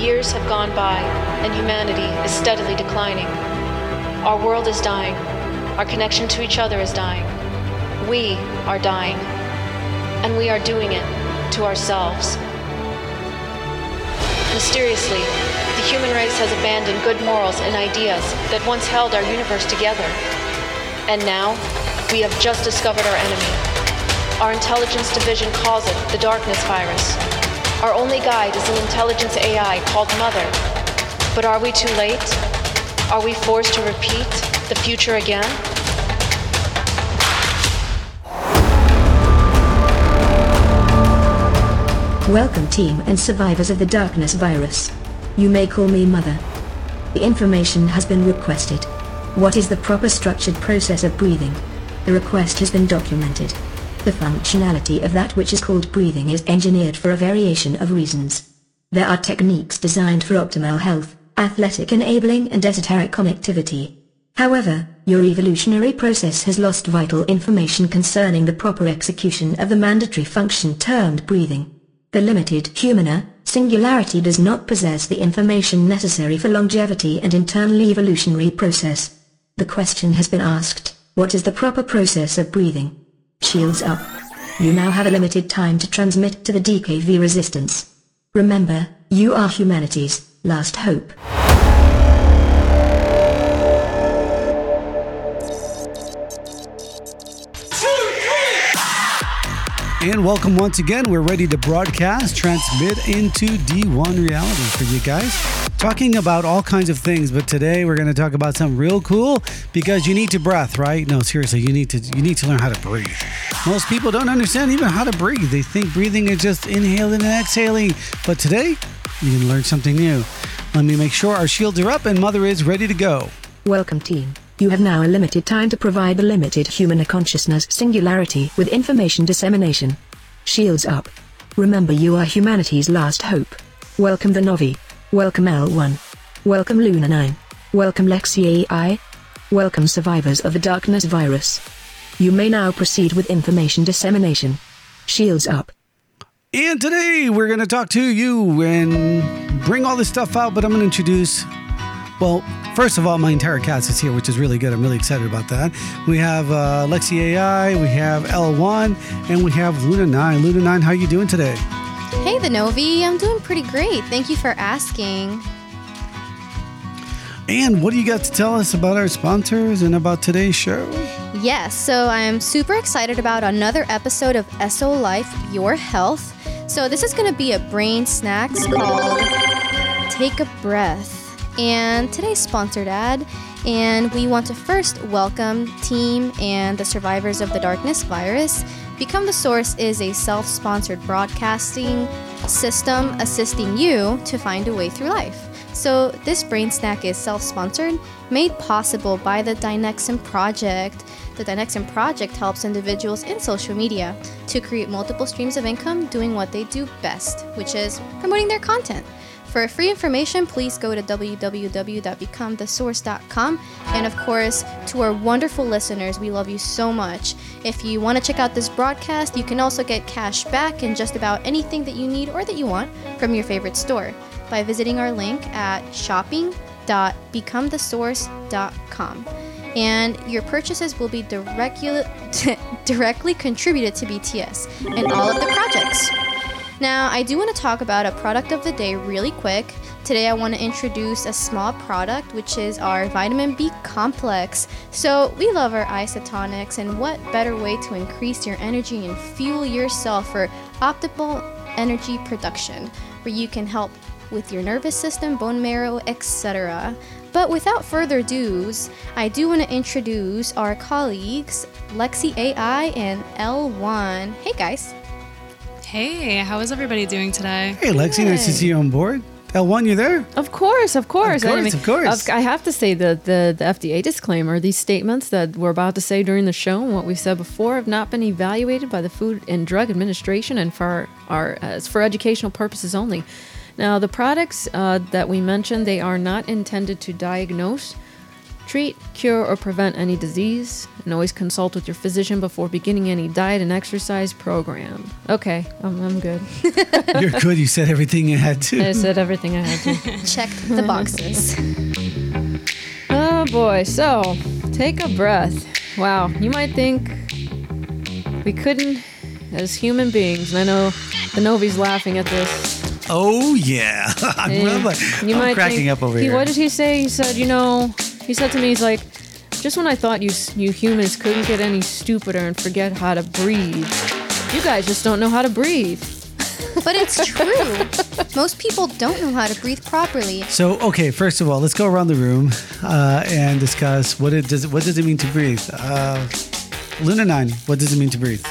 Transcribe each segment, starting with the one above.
Years have gone by, and humanity is steadily declining. Our world is dying. Our connection to each other is dying. We are dying. And we are doing it to ourselves. Mysteriously, the human race has abandoned good morals and ideas that once held our universe together. And now, we have just discovered our enemy. Our intelligence division calls it the darkness virus. Our only guide is an intelligence AI called Mother. But are we too late? Are we forced to repeat the future again? Welcome, team and survivors of the Darkness virus. You may call me Mother. The information has been requested. What is the proper structured process of breathing? The request has been documented. The functionality of that which is called breathing is engineered for a variation of reasons. There are techniques designed for optimal health, athletic enabling and esoteric connectivity. However, your evolutionary process has lost vital information concerning the proper execution of the mandatory function termed breathing. The limited humana singularity does not possess the information necessary for longevity and internal evolutionary process. The question has been asked, what is the proper process of breathing? Shields up. You now have a limited time to transmit to the DKV resistance. Remember, you are humanity's last hope. And welcome once again. We're ready to broadcast, transmit into D1 reality for you guys. Talking about all kinds of things, but today we're going to talk about something real cool because you need to breath, right? No, seriously, you need to you need to learn how to breathe. Most people don't understand even how to breathe. They think breathing is just inhaling and exhaling. But today, you can learn something new. Let me make sure our shields are up and Mother is ready to go. Welcome, team. You have now a limited time to provide the limited human consciousness singularity with information dissemination. Shields up. Remember you are humanity's last hope. Welcome the Novi. Welcome L1. Welcome Luna 9. Welcome Lexi AI. Welcome survivors of the darkness virus. You may now proceed with information dissemination. Shields up. And today we're going to talk to you and bring all this stuff out, but I'm going to introduce, well, first of all, my entire cast is here, which is really good. I'm really excited about that. We have uh, Lexi AI, we have L1, and we have Luna 9. Luna 9, how are you doing today? Hey, the Novi. I'm doing pretty great. Thank you for asking. And what do you got to tell us about our sponsors and about today's show? Yes, so I'm super excited about another episode of SO Life Your Health. So this is going to be a brain snacks called Take a Breath. And today's sponsored ad. And we want to first welcome Team and the survivors of the Darkness virus. Become the Source is a self sponsored broadcasting system assisting you to find a way through life. So, this brain snack is self sponsored, made possible by the Dynexin Project. The Dynexin Project helps individuals in social media to create multiple streams of income doing what they do best, which is promoting their content. For free information, please go to www.becomethesource.com. And of course, to our wonderful listeners, we love you so much. If you want to check out this broadcast, you can also get cash back in just about anything that you need or that you want from your favorite store by visiting our link at shopping.becomethesource.com. And your purchases will be directly, directly contributed to BTS and all of the projects. Now, I do want to talk about a product of the day really quick. Today, I want to introduce a small product, which is our vitamin B complex. So, we love our isotonics, and what better way to increase your energy and fuel yourself for optimal energy production, where you can help with your nervous system, bone marrow, etc. But without further ado, I do want to introduce our colleagues, Lexi AI and L1. Hey guys. Hey, how is everybody doing today? Hey, Lexi, nice to see you on board. L1, you there? Of course, of course. Of course, of course. I have to say the, the, the FDA disclaimer, these statements that we're about to say during the show and what we've said before have not been evaluated by the Food and Drug Administration and for our, uh, for educational purposes only. Now, the products uh, that we mentioned, they are not intended to diagnose, treat, cure, or prevent any disease, and always consult with your physician before beginning any diet and exercise program. Okay, I'm, I'm good. You're good. You said everything you had to. I said everything I had to. Check the boxes. Oh boy, so take a breath. Wow, you might think we couldn't, as human beings, and I know the Novi's laughing at this. Oh yeah, I'm, I'm like- you I'm might cracking think- up over he, here. What did he say? He said, you know, he said to me, he's like, just when I thought you you humans couldn't get any stupider and forget how to breathe, you guys just don't know how to breathe. But it's true. Most people don't know how to breathe properly. So okay, first of all, let's go around the room uh, and discuss what it does. What does it mean to breathe? Uh, Luna Nine, what does it mean to breathe?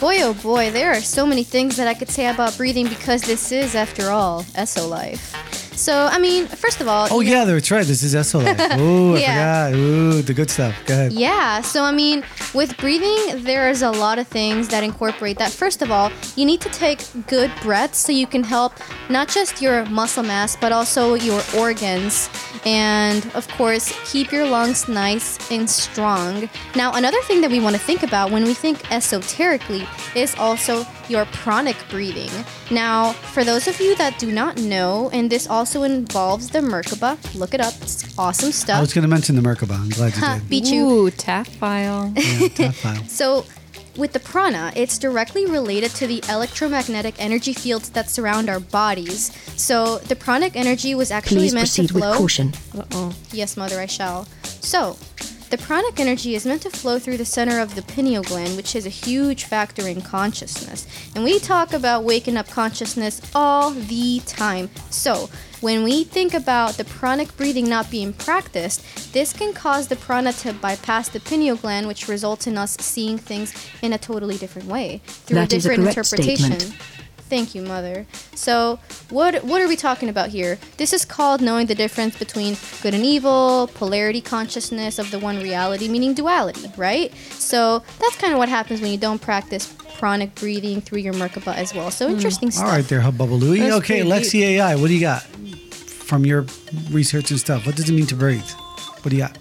Boy, oh boy, there are so many things that I could say about breathing because this is, after all, ESO life. So, I mean, first of all, Oh you know- yeah, that's right. This is SO Life. Ooh, I Yeah. forgot. Ooh, the good stuff. Go ahead. Yeah, so I mean, with breathing, there's a lot of things that incorporate that. First of all, you need to take good breaths so you can help not just your muscle mass, but also your organs. And of course, keep your lungs nice and strong. Now, another thing that we want to think about when we think esoterically is also your pranic breathing. Now, for those of you that do not know, and this also involves the Merkaba, look it up, it's awesome stuff. I was going to mention the Merkaba. I'm glad you did. beat you. Ooh, tap file. Yeah, top file. So, with the prana, it's directly related to the electromagnetic energy fields that surround our bodies. So, the pranic energy was actually Please meant to proceed with caution. Uh-oh. Yes, mother, I shall. So, the pranic energy is meant to flow through the center of the pineal gland, which is a huge factor in consciousness. And we talk about waking up consciousness all the time. So, when we think about the pranic breathing not being practiced, this can cause the prana to bypass the pineal gland, which results in us seeing things in a totally different way through That a different interpretation. statement. Thank you, Mother. So, what what are we talking about here? This is called knowing the difference between good and evil, polarity consciousness of the one reality, meaning duality, right? So that's kind of what happens when you don't practice pranic breathing through your Merkaba as well. So interesting Hmm. All stuff. right, there, Hubba Louie. That's Okay, Lexi AI, what do you got from your research and stuff? What does it mean to breathe? What do you got?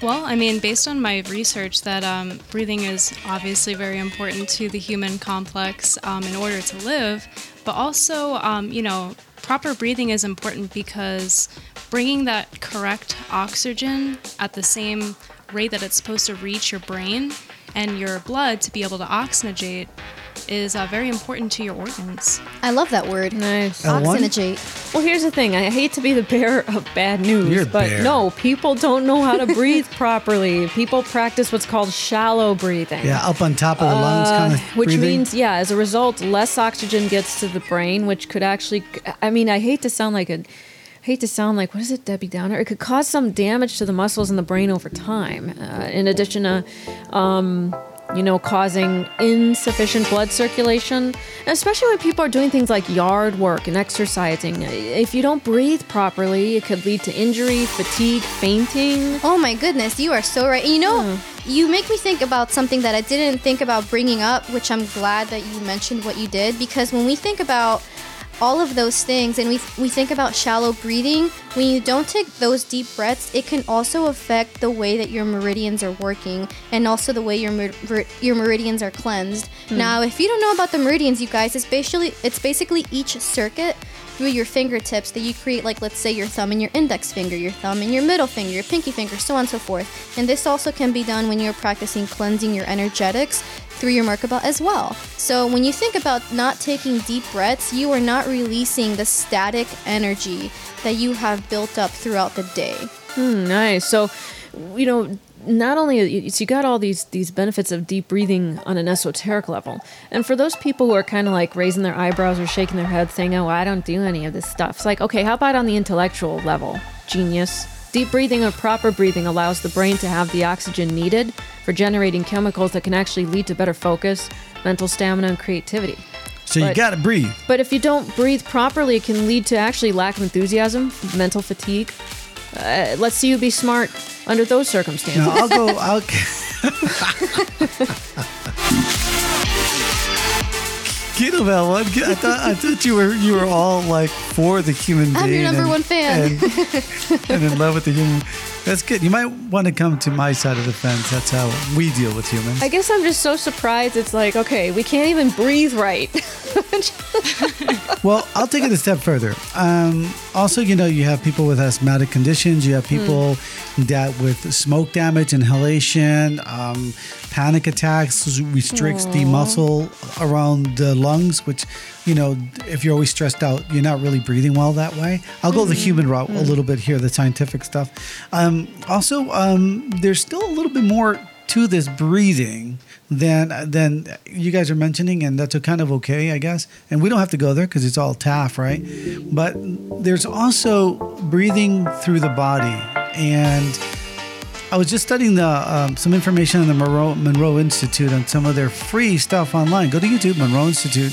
Well, I mean, based on my research, that um, breathing is obviously very important to the human complex um, in order to live, but also, um, you know, proper breathing is important because bringing that correct oxygen at the same rate that it's supposed to reach your brain and your blood to be able to oxygenate is uh, very important to your organs. I love that word. Nice. L1? Oxygenate. Well, here's the thing. I hate to be the bearer of bad news, You're but bear. no, people don't know how to breathe properly. People practice what's called shallow breathing. Yeah, up on top of the lungs kind of Uh, which breathing. means, yeah, as a result, less oxygen gets to the brain, which could actually, I mean, I hate to sound like a, hate to sound like, what is it, Debbie Downer? It could cause some damage to the muscles in the brain over time. Uh, in addition to, um, you know, causing insufficient blood circulation, especially when people are doing things like yard work and exercising. If you don't breathe properly, it could lead to injury, fatigue, fainting. Oh my goodness, you are so right. You know, Hmm. you make me think about something that I didn't think about bringing up, which I'm glad that you mentioned what you did because when we think about all of those things and we we think about shallow breathing, when you don't take those deep breaths, it can also affect the way that your meridians are working and also the way your mer- your meridians are cleansed. Hmm. Now, if you don't know about the meridians, you guys, it's basically it's basically each circuit through your fingertips that you create like let's say your thumb and your index finger your thumb and your middle finger your pinky finger so on and so forth. And this also can be done when you're practicing cleansing your energetics through your merkaba as well. So when you think about not taking deep breaths you are not releasing the static energy that you have built up throughout the day. Hmm, nice. So, you know, not only so you got all these these benefits of deep breathing on an esoteric level, and for those people who are kind of like raising their eyebrows or shaking their head, saying, "Oh, I don't do any of this stuff," it's like, okay, how about on the intellectual level? Genius. Deep breathing or proper breathing allows the brain to have the oxygen needed for generating chemicals that can actually lead to better focus, mental stamina, and creativity. so you got to breathe. But if you don't breathe properly, it can lead to actually lack of enthusiasm, mental fatigue. Uh, let's see you be smart under those circumstances. Now I'll go. I'll. Kettlebell one. I thought I thought you were you were all like for the human being. I'm your number and- one fan. And, and in love with the human. That's good. You might want to come to my side of the fence. That's how we deal with humans. I guess I'm just so surprised. It's like, okay, we can't even breathe right. Well, I'll take it a step further. Um, also, you know, you have people with asthmatic conditions. You have people that with smoke damage, inhalation, um, panic attacks restricts the muscle around the lungs, which, you know, if you're always stressed out, you're not really breathing well that way. I'll go the human route a little bit here, the scientific stuff. Um, also, um, there's still a little bit more to this breathing than than you guys are mentioning, and that's a kind of okay, I guess. And we don't have to go there because it's all TAF, right? But there's also breathing through the body, and I was just studying the um, some information on the Monroe, Monroe Institute on some of their free stuff online. Go to YouTube, Monroe Institute,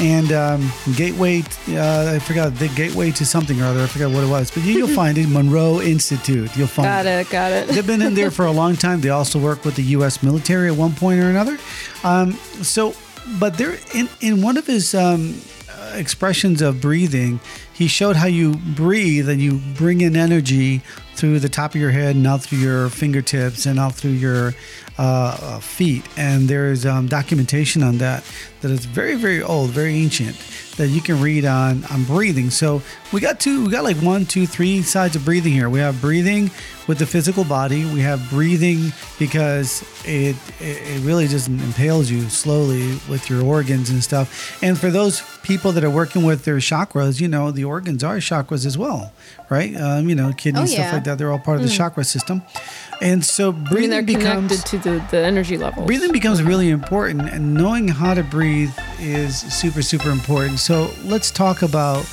and um, Gateway. Uh, I forgot the Gateway to something or other. I forgot what it was, but you, you'll find it. Monroe Institute. You'll find got it, got it. They've been in there for a long time. They also work with the U.S. military at one point or another. Um, so, but they're in in one of his um, expressions of breathing. He showed how you breathe and you bring in energy through the top of your head and out through your fingertips and out through your uh, uh, feet. And there's um, documentation on that that is very, very old, very ancient that you can read on on breathing. So we got two, we got like one, two, three sides of breathing here. We have breathing with the physical body. We have breathing because it it, really just impales you slowly with your organs and stuff. And for those people that are working with their chakras, you know, the organs are chakras as well, right? Um, you know, kidney Oh, stuff like that. They're all part of the chakra system. And so I mean, breathing they're becomes connected to the, the energy levels. breathing becomes really important and knowing how to breathe is super super important so let's talk about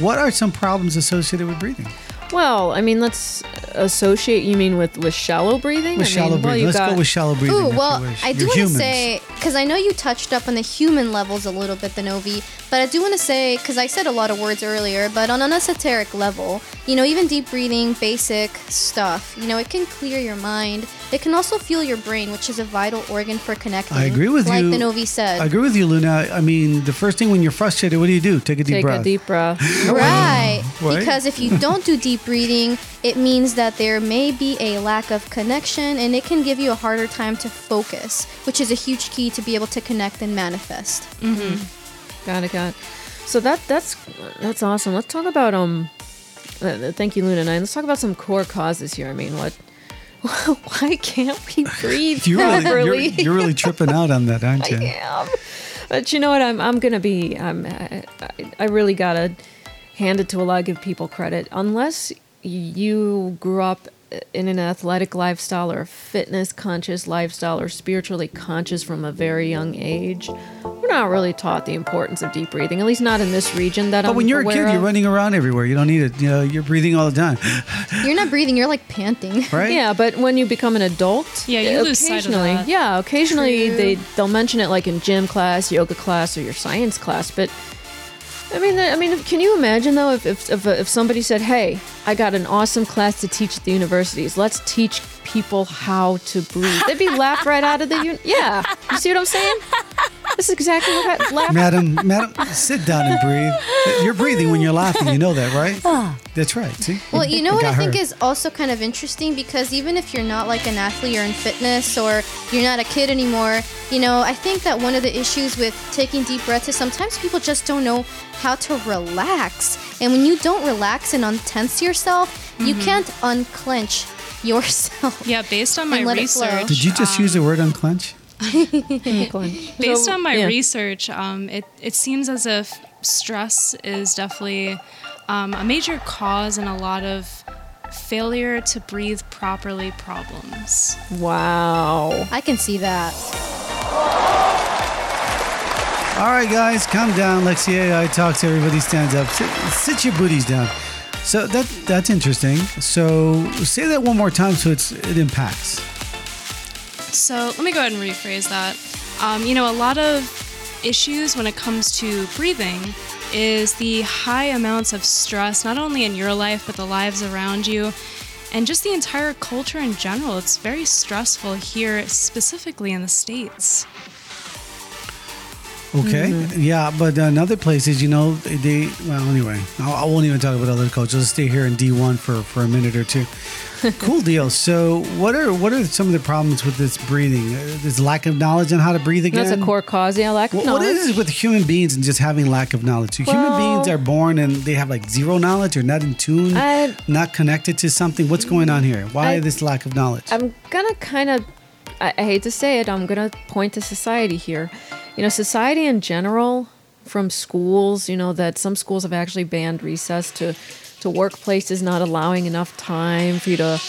what are some problems associated with breathing Well, I mean, let's associate. You mean with with shallow breathing? with I shallow mean, breathing you let's got, go with shallow breathing Ooh, if well, you wish. I do want to say because I know you touched up on the human levels a little bit, the Novi, but I do want to say because I said a lot of words earlier, but on an esoteric level, you know, even deep breathing, basic stuff, you know, it can clear your mind. It can also fuel your brain, which is a vital organ for connecting. I agree with like you. Like the Novi said. I agree with you, Luna. I mean, the first thing when you're frustrated, what do you do? Take a deep take breath. Take a deep breath. Right. Um, right? Because if you don't do deep breathing, it means that there may be a lack of connection and it can give you a harder time to focus, which is a huge key to be able to connect and manifest. Got it, got it. So that that's that's awesome. Let's talk about um. Uh, thank you, Luna. Nine. Let's talk about some core causes here. I mean, what? Why can't we breathe You're really, you're, you're really tripping out on that, aren't you? I am. But you know what? I'm I'm gonna be. I'm. I, I- I really gotta hand it to a lot. Of give people credit. Unless you grew up in an athletic lifestyle or a fitness conscious lifestyle or spiritually conscious from a very young age, we're not really taught the importance of deep breathing. At least not in this region that But I'm But when you're a aware kid, you're running around everywhere. You don't need it. You know, you're breathing all the time, You're not breathing, you're like panting. right? Yeah, but when you become an adult, Yeah, you lose sight of occasionally, that. yeah, occasionally True. they they'll mention it like in gym class, yoga class, or your science class. But I mean, I mean, can you imagine though if if if, if somebody said, "Hey, I got an awesome class to teach at the universities. Let's teach people how to breathe." They'd be laughed right out of the un- yeah. You see what I'm saying? This is exactly what I laughed. Madam, madam, sit down and breathe. You're breathing when you're laughing. You know that, right? That's right. See? Well, you know what I think her. is also kind of interesting because even if you're not like an athlete or in fitness or you're not a kid anymore, you know, I think that one of the issues with taking deep breaths is sometimes people just don't know how to relax. And when you don't relax and untense yourself, you Mm-hmm. can't unclench yourself. Yeah, based on my And let research. Did you just use the word unclench? Based on my yeah. research, um, it, it seems as if stress is definitely um, a major cause in a lot of failure to breathe properly problems. Wow. I can see that. All right, guys, calm down. Lexi AI talks. Everybody stands up. Sit, sit your booties down. So that that's interesting. So say that one more time so it's it impacts. So let me go ahead and rephrase that. Um, you know, a lot of issues when it comes to breathing is the high amounts of stress, not only in your life, but the lives around you, and just the entire culture in general. It's very stressful here, specifically in the States. Okay. Mm-hmm. Yeah, but in other places, you know, they, well, anyway, I, I won't even talk about other cultures. Let's stay here in D1 for, for a minute or two. cool deal. So, what are what are some of the problems with this breathing? Uh, There's lack of knowledge on how to breathe again. That's a core cause. Yeah, lack of What- what knowledge. is it with human beings and just having lack of knowledge? So human beings are born and they have like zero knowledge or not in tune, I- not connected to something. What's going on here? Why I- this lack of knowledge? I'm gonna kind of, I, I hate to say it, I'm gonna point to society here. You know, society in general, from schools, you know, that some schools have actually banned recess to, to is not allowing enough time for you to,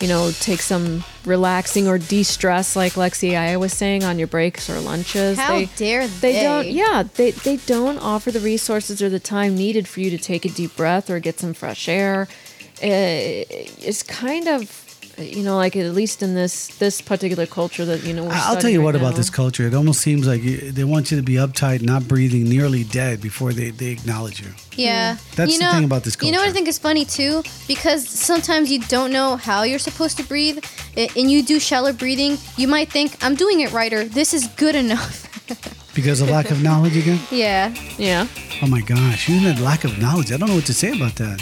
you know, take some relaxing or de-stress, like Lexi I was saying, on your breaks or lunches. How dare they? don't yeah they, they don't offer the resources or the time needed for you to take a deep breath or get some fresh air Uh, it's kind of you know like at least in this this particular culture that you know we're I- I'll tell you right what about this culture. It almost seems like you, they want you to be uptight, not breathing, nearly dead before they, they acknowledge you. Yeah. That's you the know, thing about this culture. You know what I think is funny too? Because sometimes you don't know how you're supposed to breathe, and you do shallow breathing. You might think, I'm doing it right, or this is good enough. Because of lack of knowledge again? yeah. yeah Oh my gosh, even that lack of knowledge. I don't know what to say about that.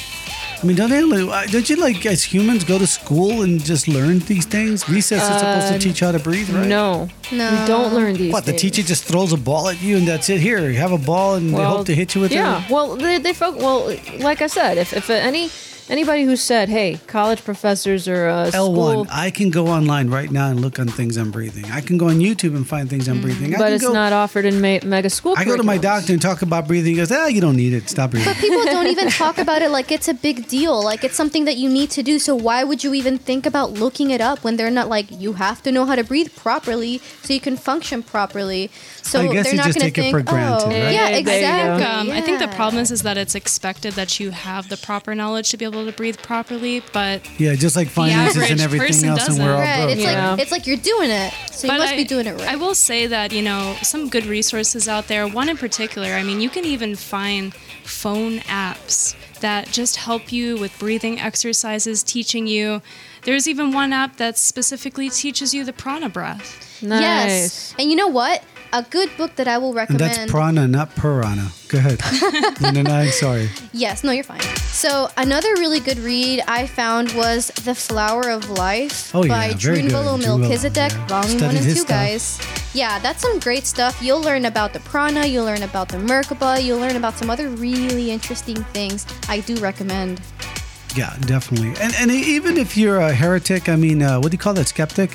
I mean, don't they? Uh, don't you like as humans go to school and just learn these things? Recess is supposed to teach you how to breathe, right? no No. we don't learn these What the things. teacher just throws a ball at you and that's it. Here, you have a ball and they hope to hit you with yeah it. Yeah, well they, they folk well like i said if, if any anybody who said hey college professors or uh, L one. I can go online right now and look on things I'm breathing. I can go on YouTube and find things I'm breathing. I but can it's go, not offered in ma- mega school I go to my doctor and talk about breathing. He goes, ah, you don't need it. Stop breathing. But people don't even talk about it like it's a big deal. Like it's something that you need to do. So why would you even think about looking it up when they're not like you have to know how to breathe properly so you can function properly. So I guess they're you not just going to take it think, for granted, oh, right? yeah, There you go. exactly. Um, I think the problem is, is that it's expected that you have the proper knowledge to be able to breathe properly, but yeah, just like finances and average everything person else, and we're all doesn't. Broke. It's Yeah. like it's like you're doing it. So you must I, be doing it right. I will say that, you know, some good resources out there. One in particular, I mean, you can even find phone apps that just help you with breathing exercises, teaching you. There's even one app that specifically teaches you the prana breath. nice Yes. And you know what? A good book that I will And recommend. that's prana, not piranha. Go ahead. no, no, no, I'm sorry. Yes, no, you're fine. So another really good read I found was The Flower of Life Oh, by yeah, very good. Drunvalo Drunvalo, Melchizedek, yeah. Volume Studied 1 and 2, stuff. guys. Yeah, that's some great stuff. You'll learn about the prana, you'll learn about the Merkaba, you'll learn about some other really interesting things. I do recommend. Yeah, definitely. And and even if you're a heretic, I mean, uh, what do you call that? Skeptic?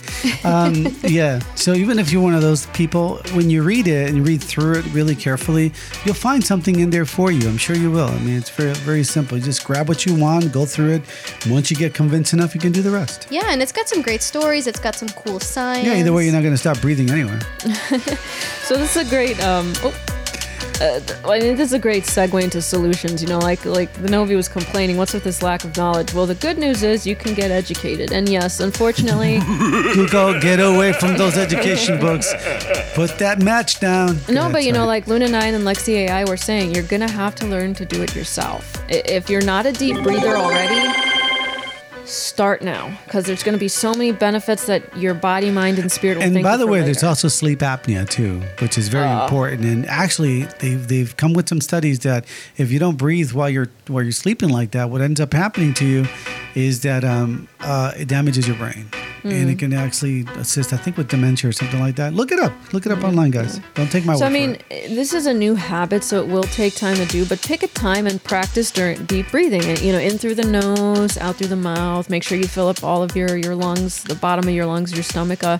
Um, yeah. So even if you're one of those people, when you read it and you read through it really carefully, you'll find something in there for you. I'm sure you will. I mean, it's very very simple. You just grab what you want, go through it. Once you get convinced enough, you can do the rest. Yeah, and it's got some great stories, it's got some cool science. Yeah. Either way, you're not going to stop breathing anyway. So this is a great um. Oh. Uh, I mean, this is a great segue into solutions. You know, like like the Novi was complaining, what's with this lack of knowledge? Well, the good news is you can get educated, and yes, unfortunately, Google, get away from those education books. Put that match down. no. But you know, like Luna Nine and Lexi AI were saying, you're gonna have to learn to do it yourself. If you're not a deep breather already, start now because there's going to be so many benefits that your body, mind, and spirit will. And thank by you the for way, there's also sleep apnea too, which is very important. And actually, they've they've come with some studies that if you don't breathe while you're while you're sleeping like that, what ends up happening to you is that um, uh, it damages your brain, and Hmm. it can actually assist. I think with dementia or something like that. Look it up. Look it up online, guys. Don't take my So word So I mean, for it. this is a new habit, so it will take time to do. But pick a time and practice during deep breathing. And, You know, in through the nose, out through the mouth. Make sure you fill up all of your your lungs, the bottom of your lungs, your stomach. Uh,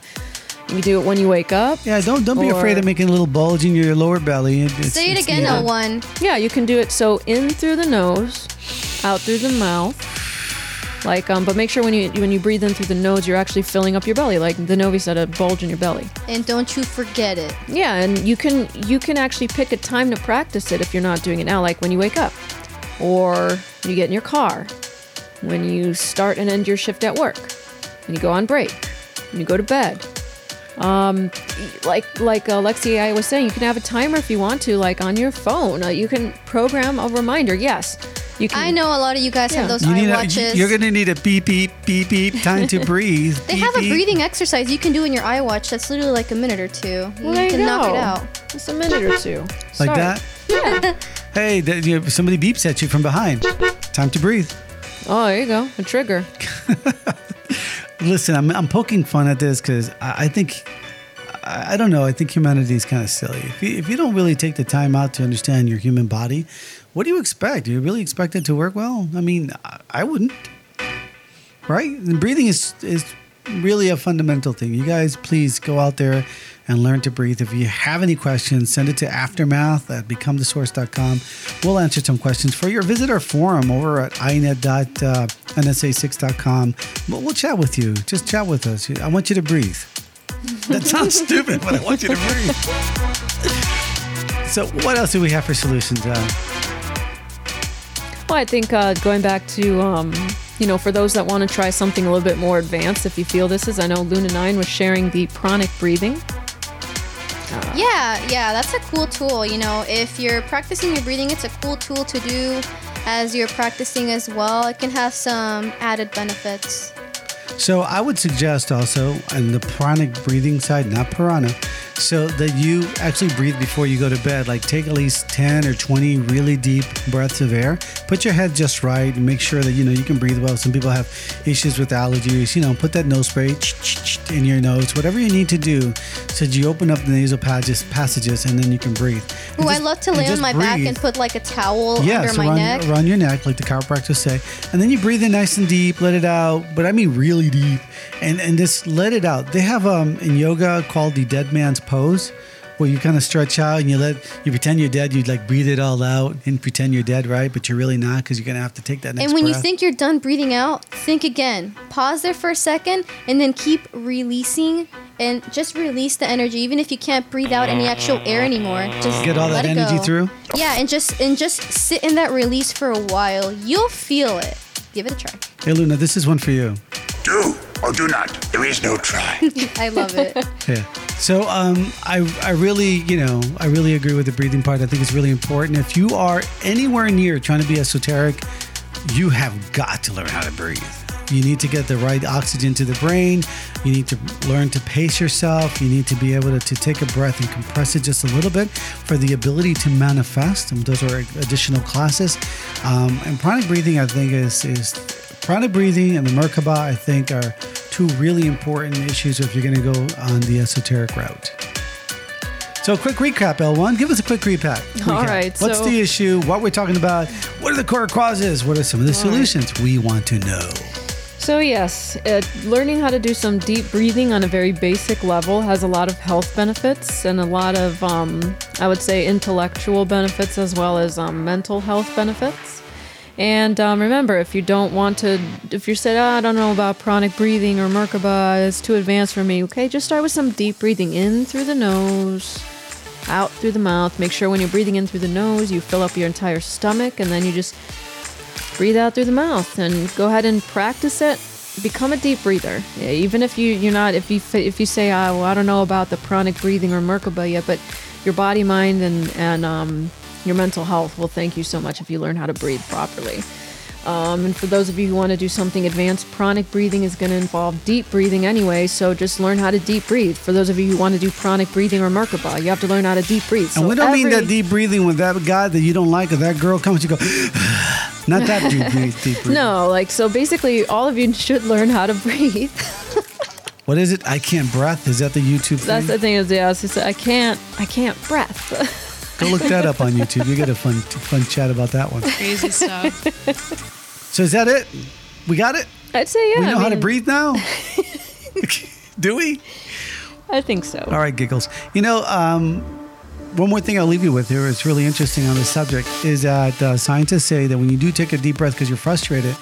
you do it when you wake up. Yeah, don't don't be afraid of making a little bulge in your lower belly. It- it's- Say it it's again, needed. L1. Yeah, you can do it. So in through the nose, out through the mouth. Like, um, but make sure when you when you breathe in through the nose, you're actually filling up your belly. Like the Novi said, a bulge in your belly. And don't you forget it. Yeah, and you can you can actually pick a time to practice it if you're not doing it now, like when you wake up, or you get in your car, when you start and end your shift at work, when you go on break, when you go to bed. Um, like like uh, Lexi I was saying, you can have a timer if you want to, like on your phone. Uh, you can program a reminder. Yes, you can. I know a lot of you guys Yeah. have those You need a, iWatches. you're gonna need a beep beep beep beep time to breathe. They Beep, have a beep. breathing exercise you can do in your iWatch. that's literally like a minute or two. Well, you there can you knock it out. Just a minute or two. Like Start. that? Yeah. Hey, th- you know, somebody beeps at you from behind. Time to breathe. Oh, there you go. A trigger. Listen, I'm, I'm poking fun at this because I, I think, I, I don't know, I think humanity is kind of silly. If you, if you don't really take the time out to understand your human body, what do you expect? Do you really expect it to work well? I mean, I, wouldn't. Right? And breathing is, is really a fundamental thing. You guys, please go out there and learn to breathe. If you have any questions, send it to aftermath at becomethesource.com. We'll answer some questions for you. Visit our forum over at inet.nsa6.com. We'll, we'll chat with you. Just chat with us. I want you to breathe. That sounds stupid, but I want you to breathe. So, what else do we have for solutions? Uh, Well, I think uh, going back to, um, you know, for those that want to try something a little bit more advanced, if you feel this is, I know Luna 9 was sharing the pranic breathing. Yeah, yeah, that's a cool tool. You know, if you're practicing your breathing, it's a cool tool to do as you're practicing as well. It can have some added benefits. So I would suggest also on the pranic breathing side, not piranha, so that you actually breathe before you go to bed. Like take at least 10 or 20 really deep breaths of air. Put your head just right and make sure that you know you can breathe well. Some people have issues with allergies. You know, put that nose spray in your nose, whatever you need to do that you open up the nasal passages, passages and then you can breathe. And Ooh, I love to lay on my back and put like a towel Yeah, under so my around, neck. around your neck, like the chiropractors say, and then you breathe in nice and deep, let it out. But I mean really deep, and and just let it out. They have um in yoga called the dead man's pose, where you kind of stretch out and you let you pretend you're dead. You'd like breathe it all out and pretend you're dead, right? But you're really not because you're gonna have to take that next. and when you think you're done breathing out, think again. Pause there for a second and then keep releasing and just release the energy. Even if you can't breathe out any actual air anymore, just Get all that it energy go. through? Yeah, and just and just sit in that release for a while. You'll feel it. Give it a try. hey Luna, this is one for you. Do or do not. There is no try. I love it. Yeah. So um, I I really you know I really agree with the breathing part. I think it's really important. If you are anywhere near trying to be esoteric, you have got to learn how to breathe. You need to get the right oxygen to the brain. You need to learn to pace yourself. You need to be able to, to take a breath and compress it just a little bit for the ability to manifest. And those are additional classes. Um, and pranic breathing, I think, is is pranic breathing and the Merkaba. I think are two really important issues if you're going to go on the esoteric route. So, a quick recap, L1. Give us a quick recap. All recap. right, What's so- the issue? What we're talking about? What are the core causes? What are some of the solutions? We want to know. So, yes, uh, learning how to do some deep breathing on a very basic level has a lot of health benefits and a lot of, um, I would say, intellectual benefits as well as um, mental health benefits. And um, remember, if you don't want to, if you said, oh, I don't know about pranic breathing or Merkaba, it's too advanced for me, okay, just start with some deep breathing in through the nose, out through the mouth. Make sure when you're breathing in through the nose, you fill up your entire stomach, and then you just breathe out through the mouth and go ahead and practice it become a deep breather Yeah, even if you you're not if you if you say ah, well i don't know about the pranic breathing or merkaba yet but your body mind and and um, your mental health will thank you so much if you learn how to breathe properly um, and for those of you who want to do something advanced, pranic breathing is going to involve deep breathing anyway. So just learn how to deep breathe. For those of you who want to do pranic breathing or Merkaba, you have to learn how to deep breathe. So And we don't mean that deep breathing when that guy that you don't like or that girl comes, you go, not that deep, breathe, deep breathing. No, like so. Basically, all of you should learn how to breathe. What is it? I can't breath. Is that the YouTube That's the thing is, yeah, it's just, I can't, I can't breath. Go look that up on YouTube. You get a fun, fun chat about that one. Crazy stuff. So is that it? We got it. I'd say yeah. we know I how to breathe now. Do we? I think so. All right, giggles. You know, um, one more thing I'll leave you with here is really interesting on this subject is that uh, scientists say that when you do take a deep breath because you're frustrated,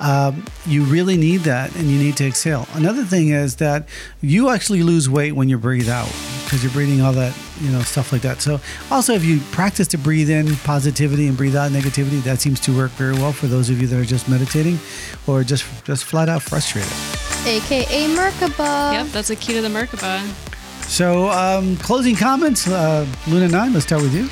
um, you really need that and you need to exhale. Another thing is that you actually lose weight when you breathe out because you're breathing all that, you know, stuff like that. So also, if you practice to breathe in positivity and breathe out negativity, that seems to work very well for those of you that are just meditating or just just flat out frustrated. AKA Merkaba. yep, that's a key to the Merkaba. So, um, closing comments, uh, Luna Nine. Let's start with you.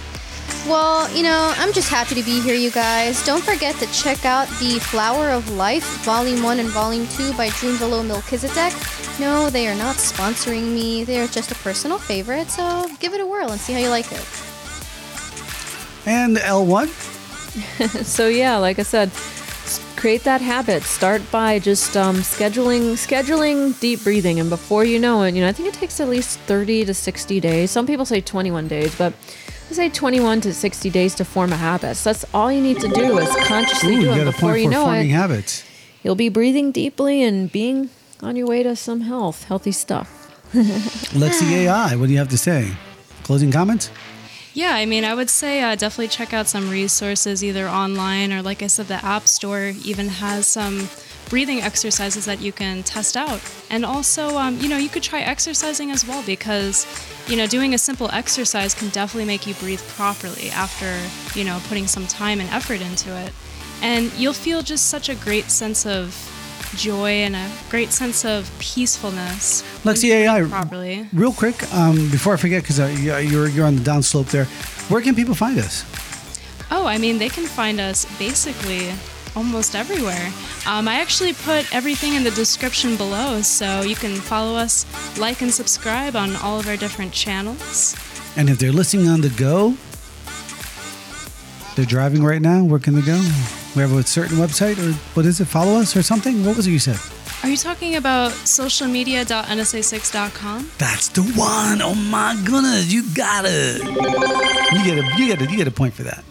Well, you know, I'm just happy to be here, you guys. Don't forget to check out the Flower of Life, Volume 1 and Volume 2 by Drunvalo Melchizedek. No, they are not sponsoring me. They are just a personal favorite, so give it a whirl and see how you like it. And L1? So yeah, like I said, create that habit. Start by just um, scheduling scheduling deep breathing, and before you know it, you know I think it takes at least thirty to sixty days. Some people say twenty-one days, but I say twenty-one to sixty days to form a habit. So that's all you need to do is consciously Ooh, do it. Before you know forming it, habits. you'll be breathing deeply and being on your way to some health, healthy stuff. Lexi AI, what do you have to say? Closing comments? Yeah, I mean, I would say uh, definitely check out some resources either online or, like I said, the App Store even has some breathing exercises that you can test out. And also, um, you know, you could try exercising as well because, you know, doing a simple exercise can definitely make you breathe properly after, you know, putting some time and effort into it. And you'll feel just such a great sense of joy and a great sense of peacefulness. Lexi AI, properly. real quick, um, before I forget, because uh, you- you're, you're on the downslope there, where can people find us? Oh, I mean, they can find us basically almost everywhere. Um, I actually put everything in the description below, so you can follow us, like, and subscribe on all of our different channels. And if they're listening on the go, they're driving right now, where can they go? We have a certain website, or what is it? Follow us or something? What was it you said? Are you talking about socialmedia.nsa6.com? That's the one. Oh my goodness, you got it. You get a you get a you get a point for that.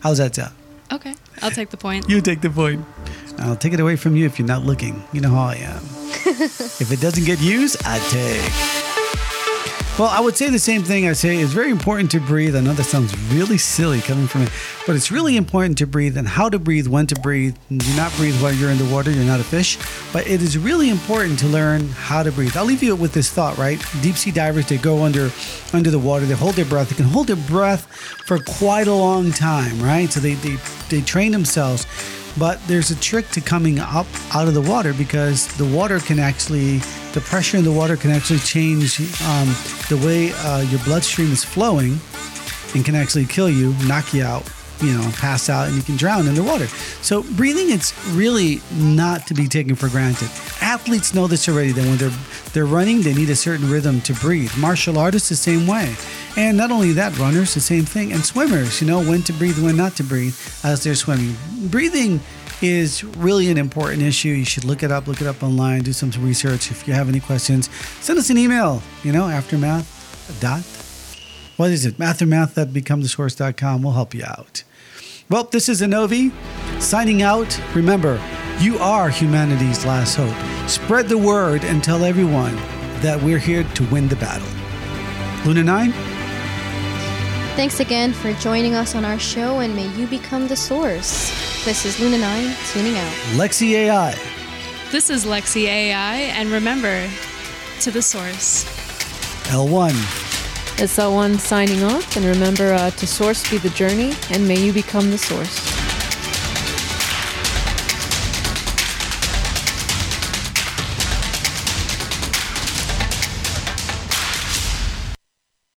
How's that sound? Okay, I'll take the point. You take the point. I'll take it away from you if you're not looking. You know how I am. if it doesn't get used, I take. Well, I would say the same thing. I say it's very important to breathe. I know that sounds really silly coming from me, but it's really important to breathe and how to breathe, when to breathe. Do not breathe while you're in the water. You're not a fish. But it is really important to learn how to breathe. I'll leave you with this thought, right? Deep sea divers, they go under under the water. They hold their breath. They can hold their breath for quite a long time, right? So they they, they train themselves. But there's a trick to coming up out of the water because the water can actually, the pressure in the water can actually change um, the way uh, your bloodstream is flowing and can actually kill you, knock you out, you know, pass out, and you can drown in the water. So breathing, it's really not to be taken for granted. Athletes know this already. That when they're they're running, they need a certain rhythm to breathe. Martial artists, the same way. And not only that, runners, the same thing. And swimmers, you know, when to breathe, when not to breathe as they're swimming. Breathing is really an important issue. You should look it up, look it up online, do some research. If you have any questions, send us an email, you know, aftermath dot what is it? Mathemath at will help you out. Well, this is Anovi signing out. Remember, you are humanity's last hope. Spread the word and tell everyone that we're here to win the battle. Luna 9, Thanks again for joining us on our show, and may you become the source. This is Luna9 tuning out. Lexi AI, This is Lexi AI, and remember, to the source. L1, It's L1 signing off, and remember uh, to source be the journey, and may you become the source.